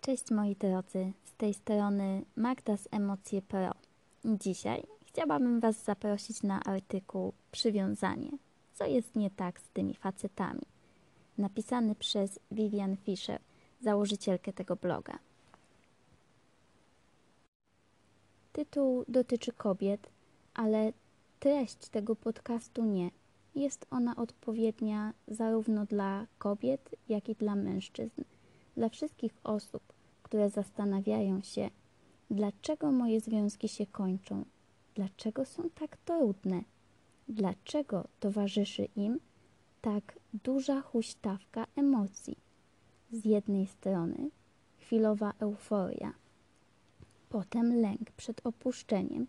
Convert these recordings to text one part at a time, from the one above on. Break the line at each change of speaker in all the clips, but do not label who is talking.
Cześć moi drodzy, z tej strony Magda z Emocje Pro. Dzisiaj chciałabym Was zaprosić na artykuł Przywiązanie. Co jest nie tak z tymi facetami? Napisany przez Vivian Fisher, założycielkę tego bloga. Tytuł dotyczy kobiet, ale treść tego podcastu nie. Jest ona odpowiednia zarówno dla kobiet, jak i dla mężczyzn. Dla wszystkich osób, które zastanawiają się, dlaczego moje związki się kończą, dlaczego są tak trudne, dlaczego towarzyszy im tak duża huśtawka emocji. Z jednej strony chwilowa euforia, potem lęk przed opuszczeniem,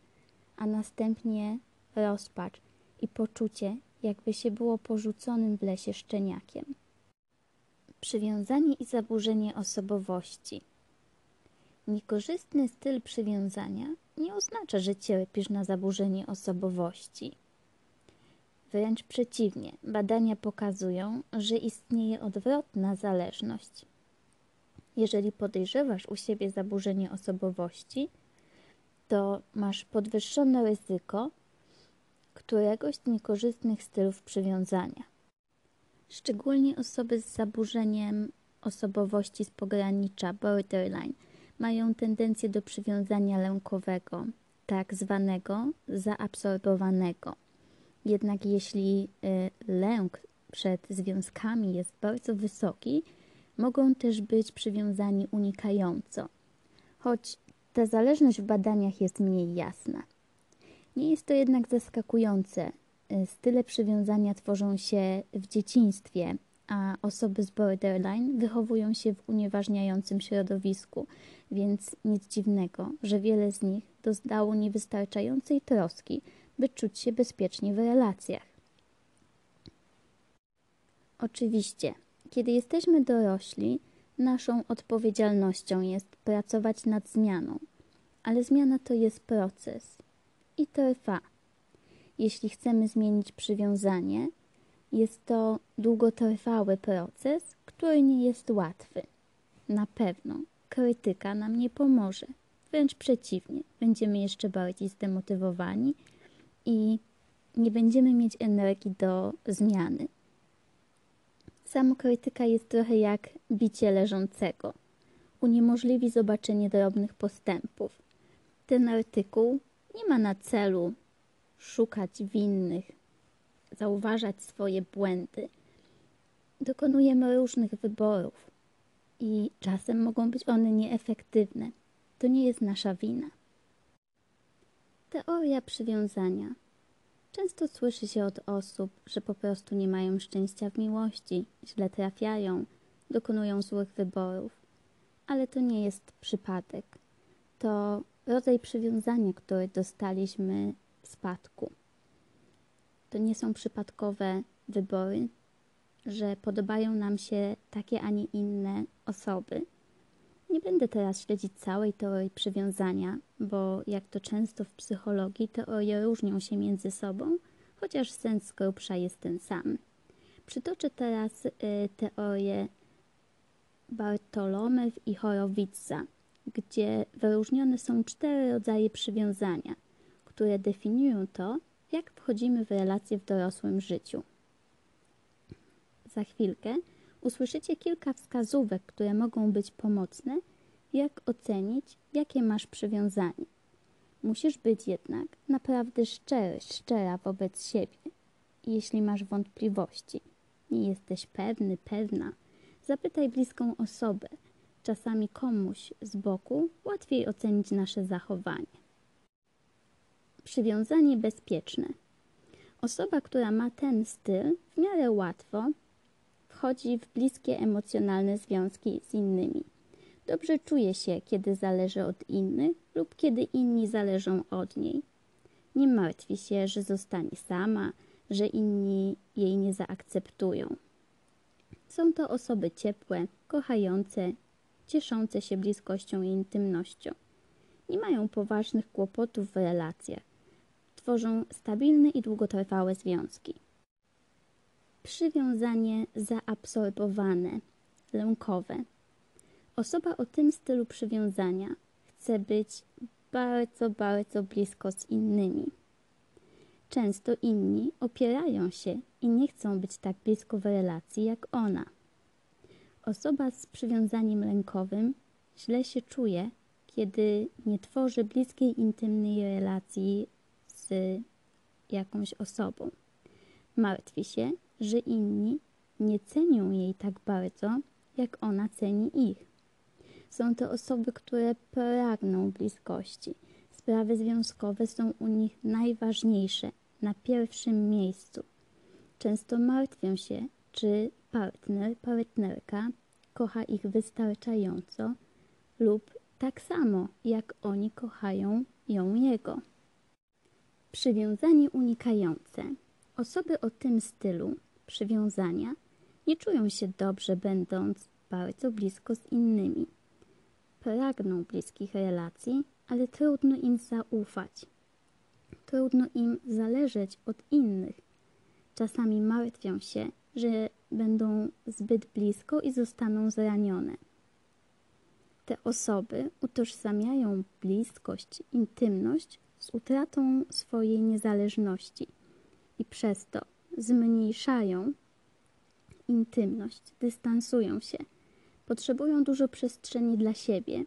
a następnie rozpacz i poczucie, jakby się było porzuconym w lesie szczeniakiem. Przywiązanie i zaburzenie osobowości. Niekorzystny styl przywiązania nie oznacza, że cierpisz na zaburzenie osobowości. Wręcz przeciwnie, badania pokazują, że istnieje odwrotna zależność. Jeżeli podejrzewasz u siebie zaburzenie osobowości, to masz podwyższone ryzyko któregoś z niekorzystnych stylów przywiązania. Szczególnie osoby z zaburzeniem osobowości z pogranicza borderline mają tendencję do przywiązania lękowego, tak zwanego zaabsorbowanego. Jednak jeśli y, lęk przed związkami jest bardzo wysoki, mogą też być przywiązani unikająco, choć ta zależność w badaniach jest mniej jasna. Nie jest to jednak zaskakujące. Style przywiązania tworzą się w dzieciństwie, a osoby z borderline wychowują się w unieważniającym środowisku, więc nic dziwnego, że wiele z nich doznało niewystarczającej troski, by czuć się bezpiecznie w relacjach. Oczywiście, kiedy jesteśmy dorośli, naszą odpowiedzialnością jest pracować nad zmianą, ale zmiana to jest proces i trwa. Jeśli chcemy zmienić przywiązanie, jest to długotrwały proces, który nie jest łatwy. Na pewno krytyka nam nie pomoże. Wręcz przeciwnie, będziemy jeszcze bardziej zdemotywowani i nie będziemy mieć energii do zmiany. Samokrytyka jest trochę jak bicie leżącego. Uniemożliwi zobaczenie drobnych postępów. Ten artykuł nie ma na celu szukać winnych, zauważać swoje błędy. Dokonujemy różnych wyborów i czasem mogą być one nieefektywne. To nie jest nasza wina. Teoria przywiązania. Często słyszy się od osób, że po prostu nie mają szczęścia w miłości, źle trafiają, dokonują złych wyborów. Ale to nie jest przypadek. To rodzaj przywiązania, który dostaliśmy spadku. To nie są przypadkowe wybory, że podobają nam się takie, a nie inne osoby. Nie będę teraz śledzić całej teorii przywiązania, bo jak to często w psychologii, teorie różnią się między sobą, chociaż sens z grubsza jest ten sam. Przytoczę teraz y, teorię Bartolomew i Horowitza, gdzie wyróżnione są cztery rodzaje przywiązania, które definiują to, jak wchodzimy w relacje w dorosłym życiu. Za chwilkę usłyszycie kilka wskazówek, które mogą być pomocne, jak ocenić, jakie masz przywiązanie. Musisz być jednak naprawdę szczery, szczera wobec siebie. Jeśli masz wątpliwości, nie jesteś pewny, pewna, zapytaj bliską osobę. Czasami komuś z boku łatwiej ocenić nasze zachowanie. Przywiązanie bezpieczne. Osoba, która ma ten styl, w miarę łatwo wchodzi w bliskie emocjonalne związki z innymi. Dobrze czuje się, kiedy zależy od innych lub kiedy inni zależą od niej. Nie martwi się, że zostanie sama, że inni jej nie zaakceptują. Są to osoby ciepłe, kochające, cieszące się bliskością i intymnością. Nie mają poważnych kłopotów w relacjach. Tworzą stabilne i długotrwałe związki. Przywiązanie zaabsorbowane, lękowe. Osoba o tym stylu przywiązania chce być bardzo, bardzo blisko z innymi. Często inni opierają się i nie chcą być tak blisko w relacji jak ona. Osoba z przywiązaniem lękowym źle się czuje, kiedy nie tworzy bliskiej, intymnej relacji jakąś osobą. Martwi się, że inni nie cenią jej tak bardzo, jak ona ceni ich. Są to osoby, które pragną bliskości. Sprawy związkowe są u nich najważniejsze, na pierwszym miejscu. Często martwią się, czy partner, partnerka kocha ich wystarczająco lub tak samo, jak oni kochają ją jego. Przywiązanie unikające. Osoby o tym stylu przywiązania nie czują się dobrze, będąc bardzo blisko z innymi. Pragną bliskich relacji, ale trudno im zaufać. Trudno im zależeć od innych. Czasami martwią się, że będą zbyt blisko i zostaną zranione. Te osoby utożsamiają bliskość, intymność z utratą swojej niezależności i przez to zmniejszają intymność, dystansują się, potrzebują dużo przestrzeni dla siebie.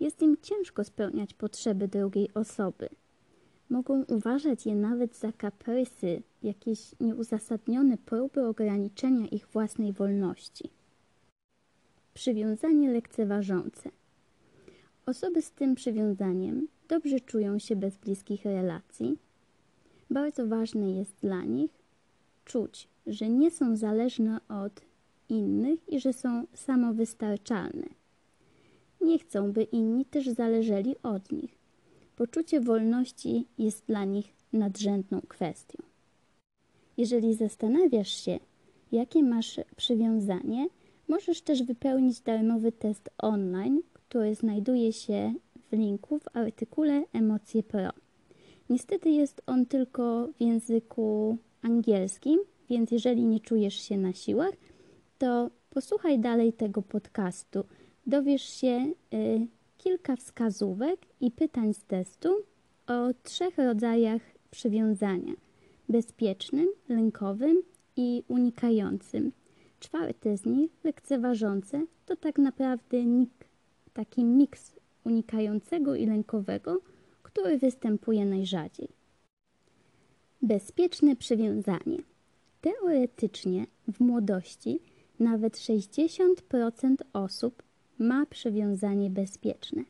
Jest im ciężko spełniać potrzeby drugiej osoby. Mogą uważać je nawet za kaprysy, jakieś nieuzasadnione próby ograniczenia ich własnej wolności. Przywiązanie lekceważące. Osoby z tym przywiązaniem dobrze czują się bez bliskich relacji. Bardzo ważne jest dla nich czuć, że nie są zależne od innych i że są samowystarczalne. Nie chcą, by inni też zależeli od nich. Poczucie wolności jest dla nich nadrzędną kwestią. Jeżeli zastanawiasz się, jakie masz przywiązanie, możesz też wypełnić darmowy test online, który znajduje się linku w artykule Emocje Pro. Niestety jest on tylko w języku angielskim, więc jeżeli nie czujesz się na siłach, to posłuchaj dalej tego podcastu. Dowiesz się y, kilka wskazówek i pytań z testu o trzech rodzajach przywiązania: bezpiecznym, lękowym i unikającym. Czwarte z nich, lekceważące, to tak naprawdę nik, taki miks unikającego i lękowego, który występuje najrzadziej. Bezpieczne przywiązanie. Teoretycznie w młodości nawet 60% osób ma przywiązanie bezpieczne.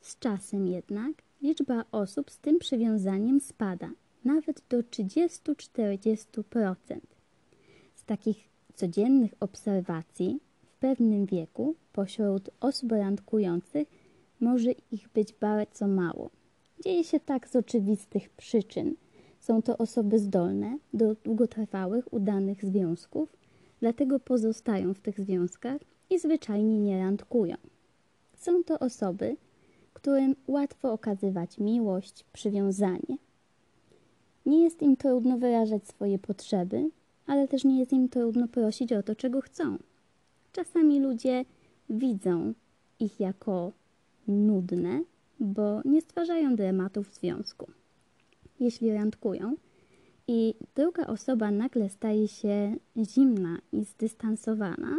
Z czasem jednak liczba osób z tym przywiązaniem spada nawet do 30-40%. Z takich codziennych obserwacji w pewnym wieku pośród osób randkujących może ich być bardzo mało. Dzieje się tak z oczywistych przyczyn. Są to osoby zdolne do długotrwałych, udanych związków, dlatego pozostają w tych związkach i zwyczajnie nie randkują. Są to osoby, którym łatwo okazywać miłość, przywiązanie. Nie jest im trudno wyrażać swoje potrzeby, ale też nie jest im trudno prosić o to, czego chcą. Czasami ludzie widzą ich jako nudne, bo nie stwarzają dramatów w związku. Jeśli randkują i druga osoba nagle staje się zimna i zdystansowana,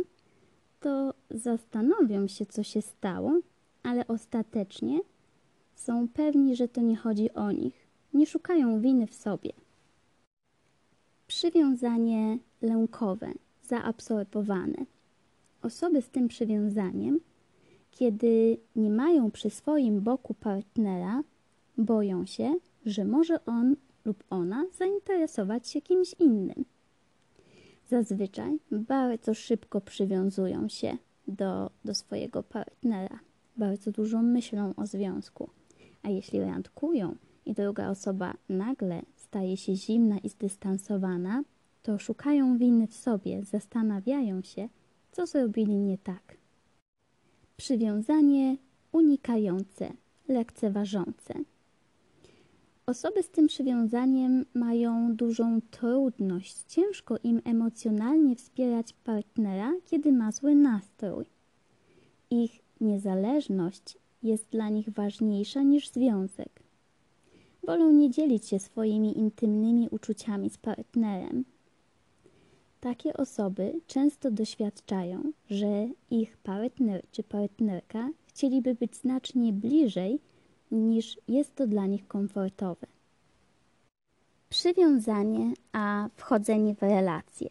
to zastanowią się, co się stało, ale ostatecznie są pewni, że to nie chodzi o nich. Nie szukają winy w sobie. Przywiązanie lękowe, zaabsorbowane. Osoby z tym przywiązaniem, kiedy nie mają przy swoim boku partnera, boją się, że może on lub ona zainteresować się kimś innym. Zazwyczaj bardzo szybko przywiązują się do, do swojego partnera, bardzo dużo myślą o związku. A jeśli randkują i druga osoba nagle staje się zimna i zdystansowana, to szukają winy w sobie, zastanawiają się, co zrobili nie tak. Przywiązanie unikające, lekceważące. Osoby z tym przywiązaniem mają dużą trudność. Ciężko im emocjonalnie wspierać partnera, kiedy ma zły nastrój. Ich niezależność jest dla nich ważniejsza niż związek. Wolą nie dzielić się swoimi intymnymi uczuciami z partnerem. Takie osoby często doświadczają, że ich partner czy partnerka chcieliby być znacznie bliżej niż jest to dla nich komfortowe. Przywiązanie a wchodzenie w relacje.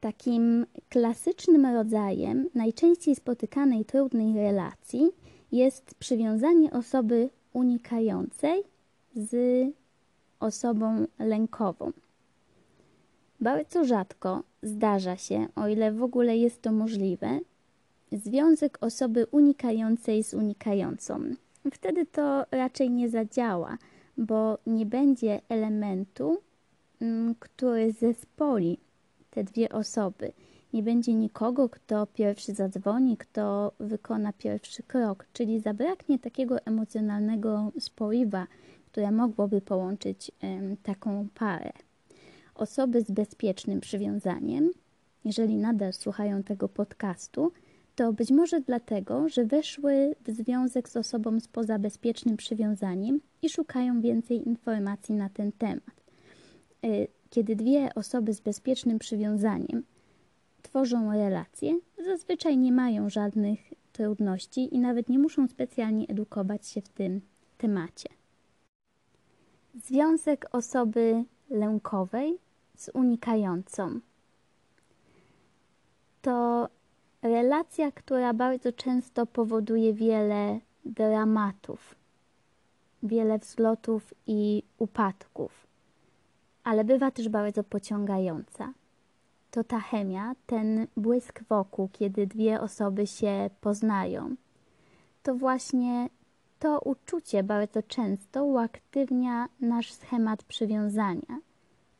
Takim klasycznym rodzajem najczęściej spotykanej trudnej relacji jest przywiązanie osoby unikającej z osobą lękową. Bardzo rzadko zdarza się, o ile w ogóle jest to możliwe, związek osoby unikającej z unikającą. Wtedy to raczej nie zadziała, bo nie będzie elementu, mm, który zespoli te dwie osoby. Nie będzie nikogo, kto pierwszy zadzwoni, kto wykona pierwszy krok, czyli zabraknie takiego emocjonalnego spoiwa, które mogłoby połączyć taką parę. Osoby z bezpiecznym przywiązaniem, jeżeli nadal słuchają tego podcastu, to być może dlatego, że weszły w związek z osobą spoza bezpiecznym przywiązaniem i szukają więcej informacji na ten temat. Y, kiedy dwie osoby z bezpiecznym przywiązaniem tworzą relacje, zazwyczaj nie mają żadnych trudności i nawet nie muszą specjalnie edukować się w tym temacie. Związek osoby lękowej z unikającą to relacja, która bardzo często powoduje wiele dramatów, wiele wzlotów i upadków, ale bywa też bardzo pociągająca. To ta chemia, ten błysk wokół, kiedy dwie osoby się poznają. To właśnie to uczucie bardzo często uaktywnia nasz schemat przywiązania.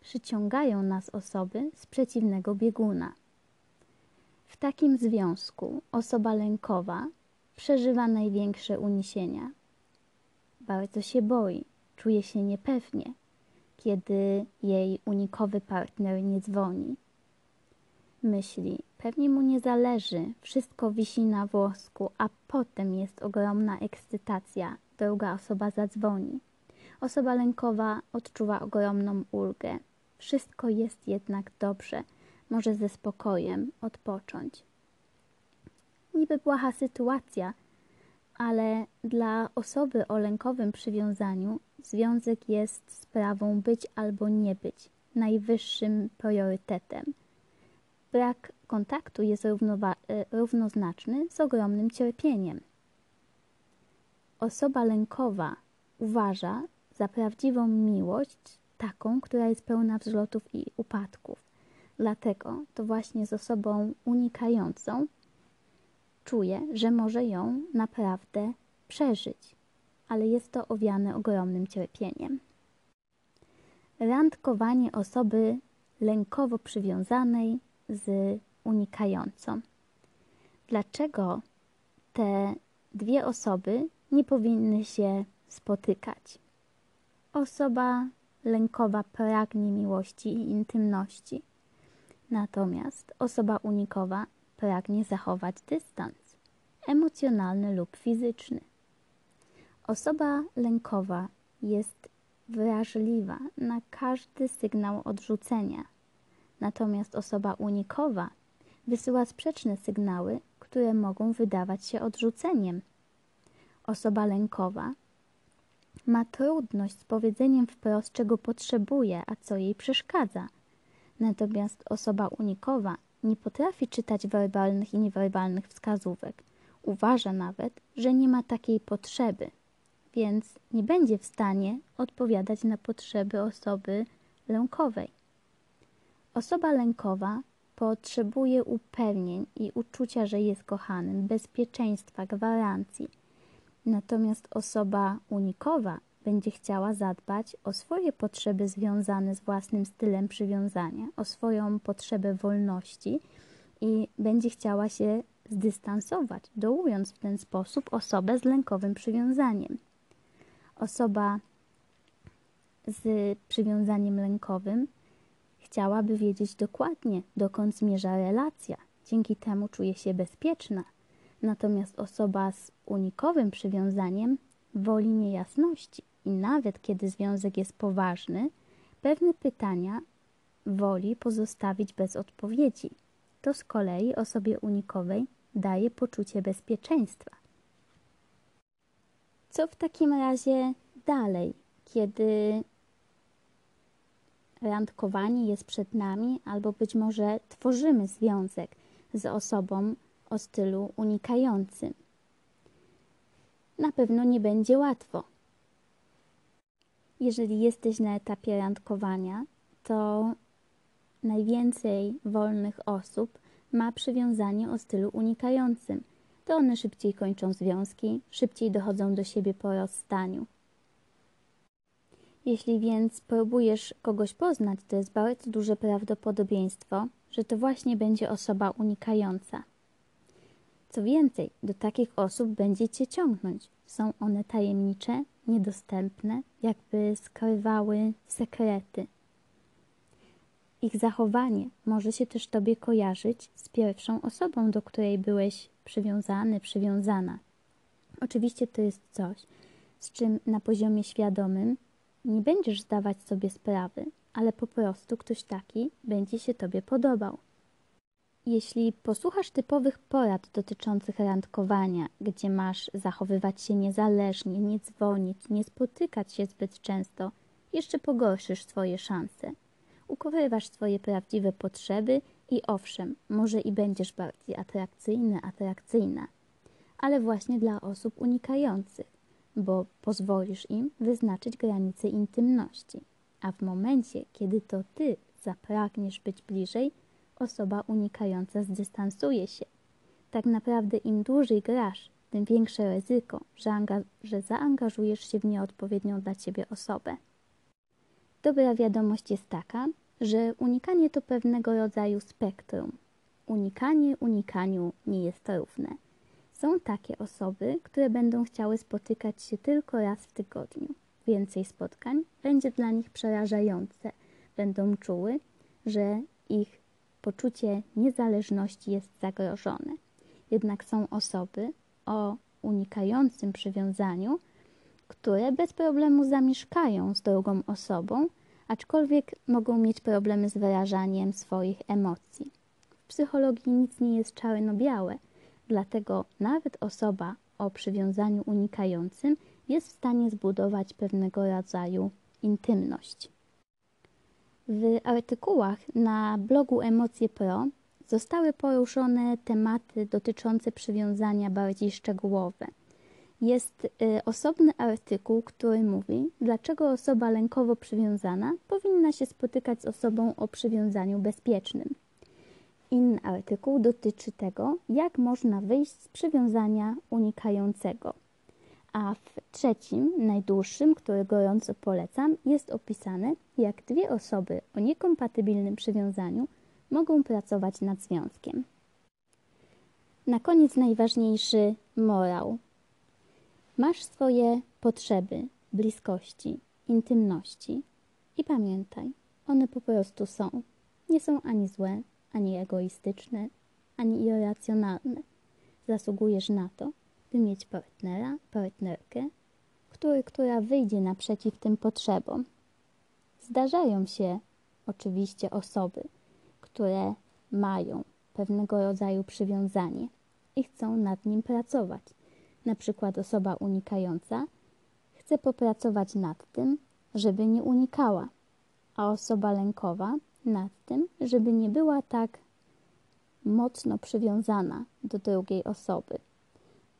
Przyciągają nas osoby z przeciwnego bieguna. W takim związku osoba lękowa przeżywa największe uniesienia. Bardzo się boi, czuje się niepewnie, kiedy jej unikowy partner nie dzwoni. Myśli, pewnie mu nie zależy, wszystko wisi na włosku, a potem jest ogromna ekscytacja, druga osoba zadzwoni. Osoba lękowa odczuwa ogromną ulgę. Wszystko jest jednak dobrze – może ze spokojem odpocząć. Niby błaha sytuacja, ale dla osoby o lękowym przywiązaniu związek jest sprawą być albo nie być, najwyższym priorytetem. Brak kontaktu jest e, równoznaczny z ogromnym cierpieniem. Osoba lękowa uważa za prawdziwą miłość taką, która jest pełna wzlotów i upadków. Dlatego to właśnie z osobą unikającą czuje, że może ją naprawdę przeżyć, ale jest to owiane ogromnym cierpieniem. Randkowanie osoby lękowo przywiązanej z unikającą. Dlaczego te dwie osoby nie powinny się spotykać? Osoba lękowa pragnie miłości i intymności Natomiast osoba unikowa pragnie zachować dystans emocjonalny lub fizyczny. Osoba lękowa jest wrażliwa na każdy sygnał odrzucenia, natomiast osoba unikowa wysyła sprzeczne sygnały, które mogą wydawać się odrzuceniem. Osoba lękowa ma trudność z powiedzeniem wprost, czego potrzebuje, a co jej przeszkadza – Natomiast osoba unikowa nie potrafi czytać werbalnych i niewerbalnych wskazówek. Uważa nawet, że nie ma takiej potrzeby, więc nie będzie w stanie odpowiadać na potrzeby osoby lękowej. Osoba lękowa potrzebuje upewnień i uczucia, że jest kochanym, bezpieczeństwa, gwarancji. Natomiast osoba unikowa będzie chciała zadbać o swoje potrzeby związane z własnym stylem przywiązania, o swoją potrzebę wolności i będzie chciała się zdystansować, dołując w ten sposób osobę z lękowym przywiązaniem. Osoba z przywiązaniem lękowym chciałaby wiedzieć dokładnie, dokąd zmierza relacja. Dzięki temu czuje się bezpieczna. Natomiast osoba z unikowym przywiązaniem woli niejasności i nawet kiedy związek jest poważny, pewne pytania woli pozostawić bez odpowiedzi. To z kolei osobie unikowej daje poczucie bezpieczeństwa. Co w takim razie dalej, kiedy randkowanie jest przed nami, albo być może tworzymy związek z osobą o stylu unikającym? Na pewno nie będzie łatwo. Jeżeli jesteś na etapie randkowania, to najwięcej wolnych osób ma przywiązanie o stylu unikającym. To one szybciej kończą związki, szybciej dochodzą do siebie po rozstaniu. Jeśli więc próbujesz kogoś poznać, to jest bardzo duże prawdopodobieństwo, że to właśnie będzie osoba unikająca. Co więcej, do takich osób będzie cię ciągnąć. Są one tajemnicze, niedostępne, jakby skrywały sekrety. Ich zachowanie może się też Tobie kojarzyć z pierwszą osobą, do której byłeś przywiązany, przywiązana. Oczywiście to jest coś, z czym na poziomie świadomym nie będziesz zdawać sobie sprawy, ale po prostu ktoś taki będzie się Tobie podobał. Jeśli posłuchasz typowych porad dotyczących randkowania, gdzie masz zachowywać się niezależnie, nie dzwonić, nie spotykać się zbyt często, jeszcze pogorszysz swoje szanse. Ukrywasz swoje prawdziwe potrzeby i owszem, może i będziesz bardziej atrakcyjny, atrakcyjna, ale właśnie dla osób unikających, bo pozwolisz im wyznaczyć granice intymności. A w momencie, kiedy to ty zapragniesz być bliżej, osoba unikająca zdystansuje się. Tak naprawdę im dłużej grasz, tym większe ryzyko, że, że zaangażujesz się w nieodpowiednią dla ciebie osobę. Dobra wiadomość jest taka, że unikanie to pewnego rodzaju spektrum. Unikanie unikaniu nie jest równe. Są takie osoby, które będą chciały spotykać się tylko raz w tygodniu. Więcej spotkań będzie dla nich przerażające. Będą czuły, że ich poczucie niezależności jest zagrożone. Jednak są osoby o unikającym przywiązaniu, które bez problemu zamieszkają z drugą osobą, aczkolwiek mogą mieć problemy z wyrażaniem swoich emocji. W psychologii nic nie jest czarno-białe, dlatego nawet osoba o przywiązaniu unikającym jest w stanie zbudować pewnego rodzaju intymność. W artykułach na blogu Emocje Pro zostały poruszone tematy dotyczące przywiązania bardziej szczegółowe. Jest y, osobny artykuł, który mówi, dlaczego osoba lękowo przywiązana powinna się spotykać z osobą o przywiązaniu bezpiecznym. Inny artykuł dotyczy tego, jak można wyjść z przywiązania unikającego. A w trzecim, najdłuższym, który gorąco polecam, jest opisane, jak dwie osoby o niekompatybilnym przywiązaniu mogą pracować nad związkiem. Na koniec najważniejszy morał. Masz swoje potrzeby, bliskości, intymności i pamiętaj, one po prostu są. Nie są ani złe, ani egoistyczne, ani irracjonalne. Zasługujesz na to, by mieć partnera, partnerkę, który, która wyjdzie naprzeciw tym potrzebom. Zdarzają się oczywiście osoby, które mają pewnego rodzaju przywiązanie i chcą nad nim pracować. Na przykład osoba unikająca chce popracować nad tym, żeby nie unikała, a osoba lękowa nad tym, żeby nie była tak mocno przywiązana do drugiej osoby.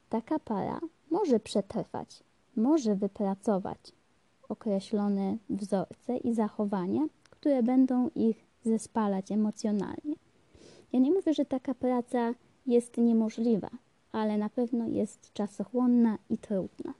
Taka para może przetrwać, może wypracować określone wzorce i zachowania, które będą ich zespalać emocjonalnie. Ja nie mówię, że taka praca jest niemożliwa, ale na pewno jest czasochłonna i trudna.